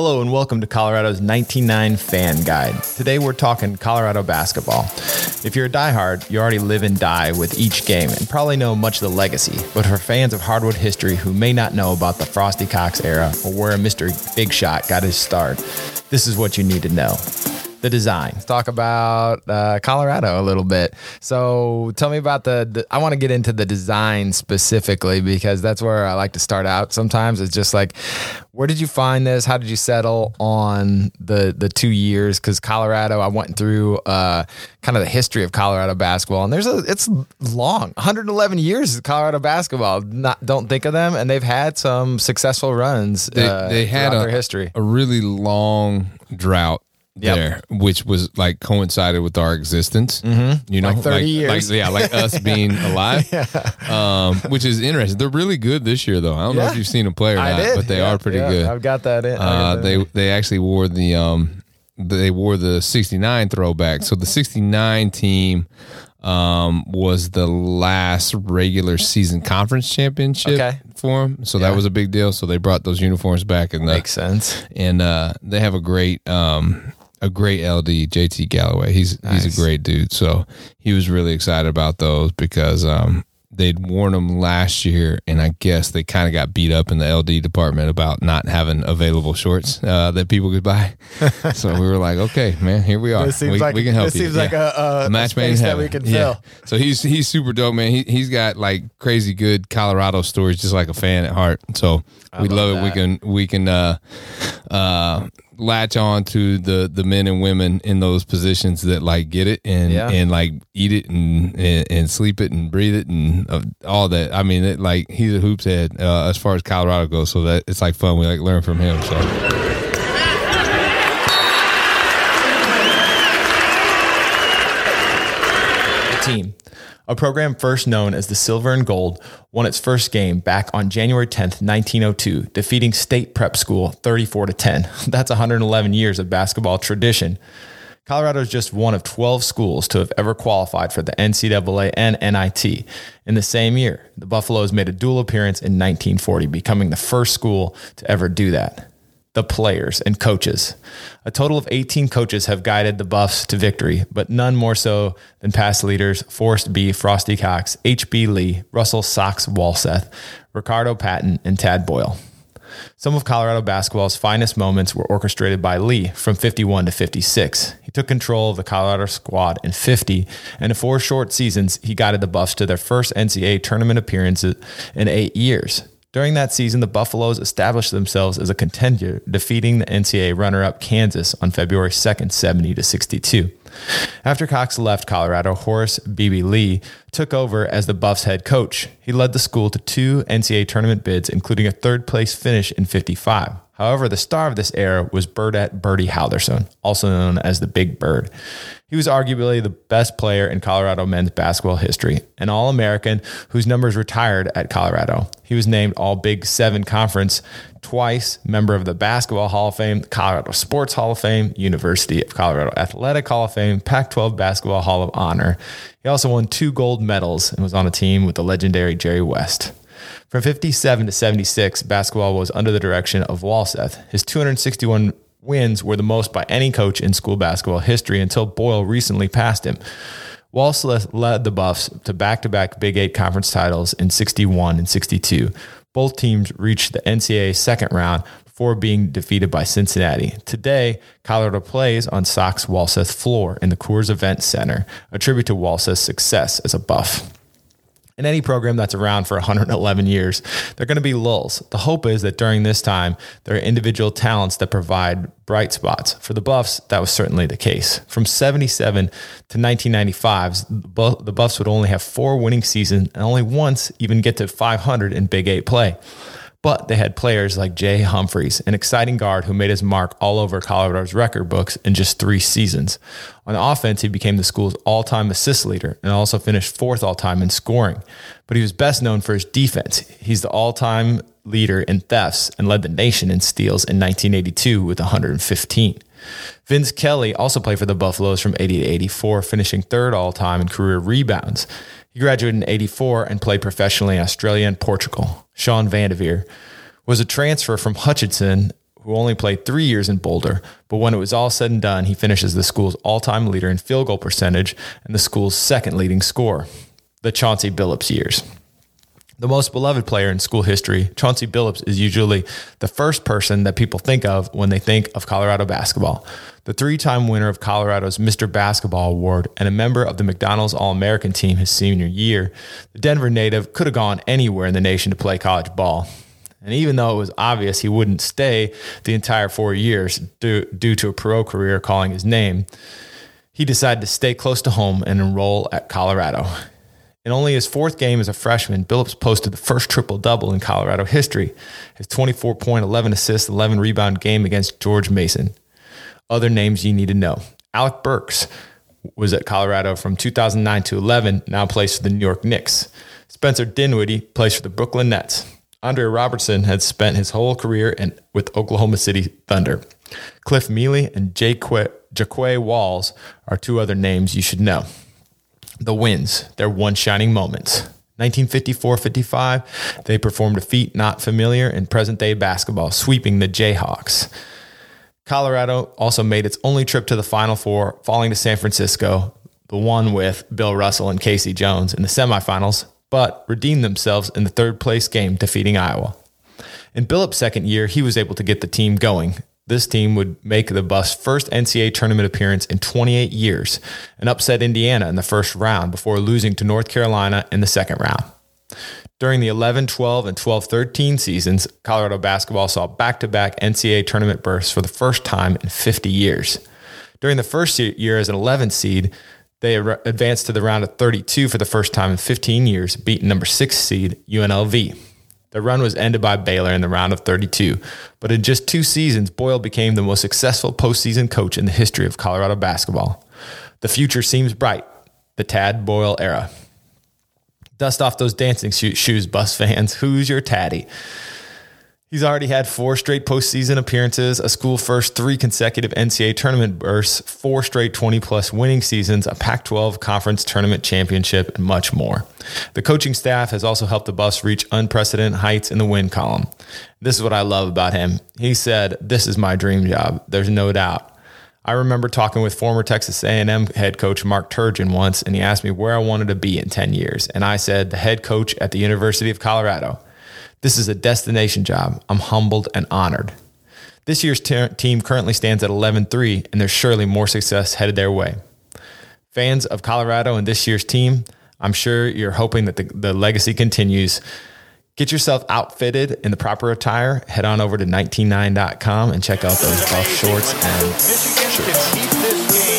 19-9 game. Hello and welcome to Colorado's 99 Fan Guide. Today we're talking Colorado basketball. If you're a diehard, you already live and die with each game and probably know much of the legacy. But for fans of hardwood history who may not know about the Frosty Cox era or where Mr. Big Shot got his start, this is what you need to know the design. Let's talk about uh, Colorado a little bit. So tell me about the, the I want to get into the design specifically because that's where I like to start out sometimes. It's just like, where did you find this? How did you settle on the the two years? Because Colorado, I went through uh, kind of the history of Colorado basketball, and there's a it's long, 111 years of Colorado basketball. Not don't think of them, and they've had some successful runs. They, uh, they had a, their history. a really long drought Yep. there, which was like coincided with our existence. Mm-hmm. You know, Like 30 years. Like, yeah, like us being alive, um, which is interesting. They're really good this year, though. I don't know if you've seen them play or I not, did, but they Yeah, are pretty yeah, good. I've got that in. Uh, got that they in. they actually wore the um they wore the 69 throwback. So the 69 team um was the last regular season conference championship Okay. for them. So Yeah. that was a big deal. So they brought those uniforms back and the, makes sense. and uh they have a great um a great LD JT Galloway. He's he's a great dude. So he was really excited about those because um they'd worn them last year and I guess they kind of got beat up in the LD department about not having available shorts uh, that people could buy. so we were like, okay, man, here we are. This seems we, like- we can help this you. seems like a- a- match made in space that we can Yeah. fill. So he's he's super dope, man. He he's got like crazy good Colorado stories, just like a fan at heart. So we love love, it. We can we can uh, uh, latch on to the the men and women in those positions that like get it and Yeah. and like eat it and, and and sleep it and breathe it and uh, all that. I mean, it, like he's a hoops head uh, as far as Colorado goes. So that it's like fun. We like learn from him. So. team. A program first known as the Silver and Gold won its first game back on January 10th, 1902, defeating State Prep School 34 to 10. That's 111 years of basketball tradition. Colorado is just one of 12 schools to have ever qualified for the NCAA and NIT. In the same year, the Buffaloes made a dual appearance in 1940, becoming the first school to ever do that the players and coaches. A total of 18 coaches have guided the Buffs to victory, but none more so than past leaders Forrest B. Frosty Cox, H.B. Lee, Russell Sox Walseth, Ricardo Patton, and Tad Boyle. Some of Colorado basketball's finest moments were orchestrated by Lee from 51 to 56. He took control of the Colorado squad in 50, and in four short seasons, he guided the Buffs to their first NCAA tournament appearances in eight years. During that season, the Buffaloes established themselves as a contender, defeating the NCAA runner-up Kansas on February 2nd, 70 to 62. After Cox left Colorado, Horace Beebe Lee took over as the Buffs head coach. He led the school to two NCAA tournament bids, including a third place finish in 55. However, the star of this era was Burdette Birdie Haldorson, also known as the Big Bird. He was arguably the best player in Colorado men's basketball history, an All American whose numbers retired at Colorado. He was named All Big Seven Conference twice, member of the Basketball Hall of Fame, Colorado Sports Hall of Fame, University of Colorado Athletic Hall of Fame, Pac 12 Basketball Hall of Honor. He also won two gold medals and was on a team with the legendary Jerry West. From 57 to 76, basketball was under the direction of Walseth. His 261 wins were the most by any coach in school basketball history until Boyle recently passed him. Walseth led the Buffs to back-to-back Big Eight conference titles in 61 and 62. Both teams reached the NCAA second round before being defeated by Cincinnati. Today, Colorado plays on Sox Walseth floor in the Coors Event Center, a tribute to Walseth's success as a Buff in any program that's around for 111 years, there are going to be lulls. The hope is that during this time, there are individual talents that provide bright spots. For the Buffs, that was certainly the case. From 77 to 1995, the Buffs would only have four winning seasons and only once even get to 500 in Big Eight play. But they had players like Jay Humphries, an exciting guard who made his mark all over Colorado's record books in just three seasons. On offense, he became the school's all time assist leader and also finished fourth all time in scoring. But he was best known for his defense. He's the all time leader in thefts and led the nation in steals in 1982 with 115. Vince Kelly also played for the Buffaloes from 80 to 84, finishing third all time in career rebounds. He graduated in 84 and played professionally in Australia and Portugal. Sean Vandiver was a transfer from Hutchinson who only played three years in Boulder, but when it was all said and done, he finishes the school's all time leader in field goal percentage and the school's second leading scorer, the Chauncey Billups years. The most beloved player in school history, Chauncey Billups is usually the first person that people think of when they think of Colorado basketball. The three time winner of Colorado's Mr. Basketball Award and a member of the McDonald's All American team his senior year, the Denver native could have gone anywhere in the nation to play college ball. And even though it was obvious he wouldn't stay the entire four years due, due to a pro career calling his name, he decided to stay close to home and enroll at Colorado. In only his fourth game as a freshman, Billups posted the first triple double in Colorado history his 24 point, 11 assist, 11 rebound game against George Mason. Other names you need to know Alec Burks was at Colorado from 2009 to 11, now plays for the New York Knicks. Spencer Dinwiddie plays for the Brooklyn Nets. Andre Roberson had spent his whole career in, with Oklahoma City Thunder. Cliff Mealey and Jaquay Walls are two other names you should know. The wins, their one shining moments. 1954 55, they performed a feat not familiar in present day basketball, sweeping the Jayhawks. Colorado also made its only trip to the Final Four, falling to San Francisco, the one with Bill Russell and K.C. Jones in the semifinals, but redeemed themselves in the third place game, defeating Iowa. In Billups' second year, he was able to get the team going. This team would make the Buffs' first NCAA tournament appearance in 28 years and upset Indiana in the first round before losing to North Carolina in the second round. During the 11 12 and 12 13 seasons, Colorado basketball saw back to back NCAA tournament berths for the first time in 50 years. During the first year as an 11 seed, they advanced to the round of 32 for the first time in 15 years, beating number six seed UNLV. The run was ended by Baylor in the round of 32, but in just two seasons, Boyle became the most successful postseason coach in the history of Colorado basketball. The future seems bright, the Tad Boyle era. Dust off those dancing shoes, Buffs fans. Who's your Taddy? He's already had four straight postseason appearances, a school first three consecutive NCAA tournament bursts, four straight 20 plus winning seasons, a Pac 12 conference tournament championship, and much more. The coaching staff has also helped the Buffs reach unprecedented heights in the win column. This is what I love about him. He said, This is my dream job. There's no doubt. I remember talking with former Texas A&M head coach Mark Turgeon once, and he asked me where I wanted to be in 10 years. And I said, the head coach at the University of Colorado. This is a destination job. I'm humbled and honored. This year's ter- team currently stands at 11 3, and there's surely more success headed their way. Fans of Colorado and this year's team, I'm sure you're hoping that the, the legacy continues. Get yourself outfitted in the proper attire. Head on over to 199.com and check out those buff shorts and Michigan shirts.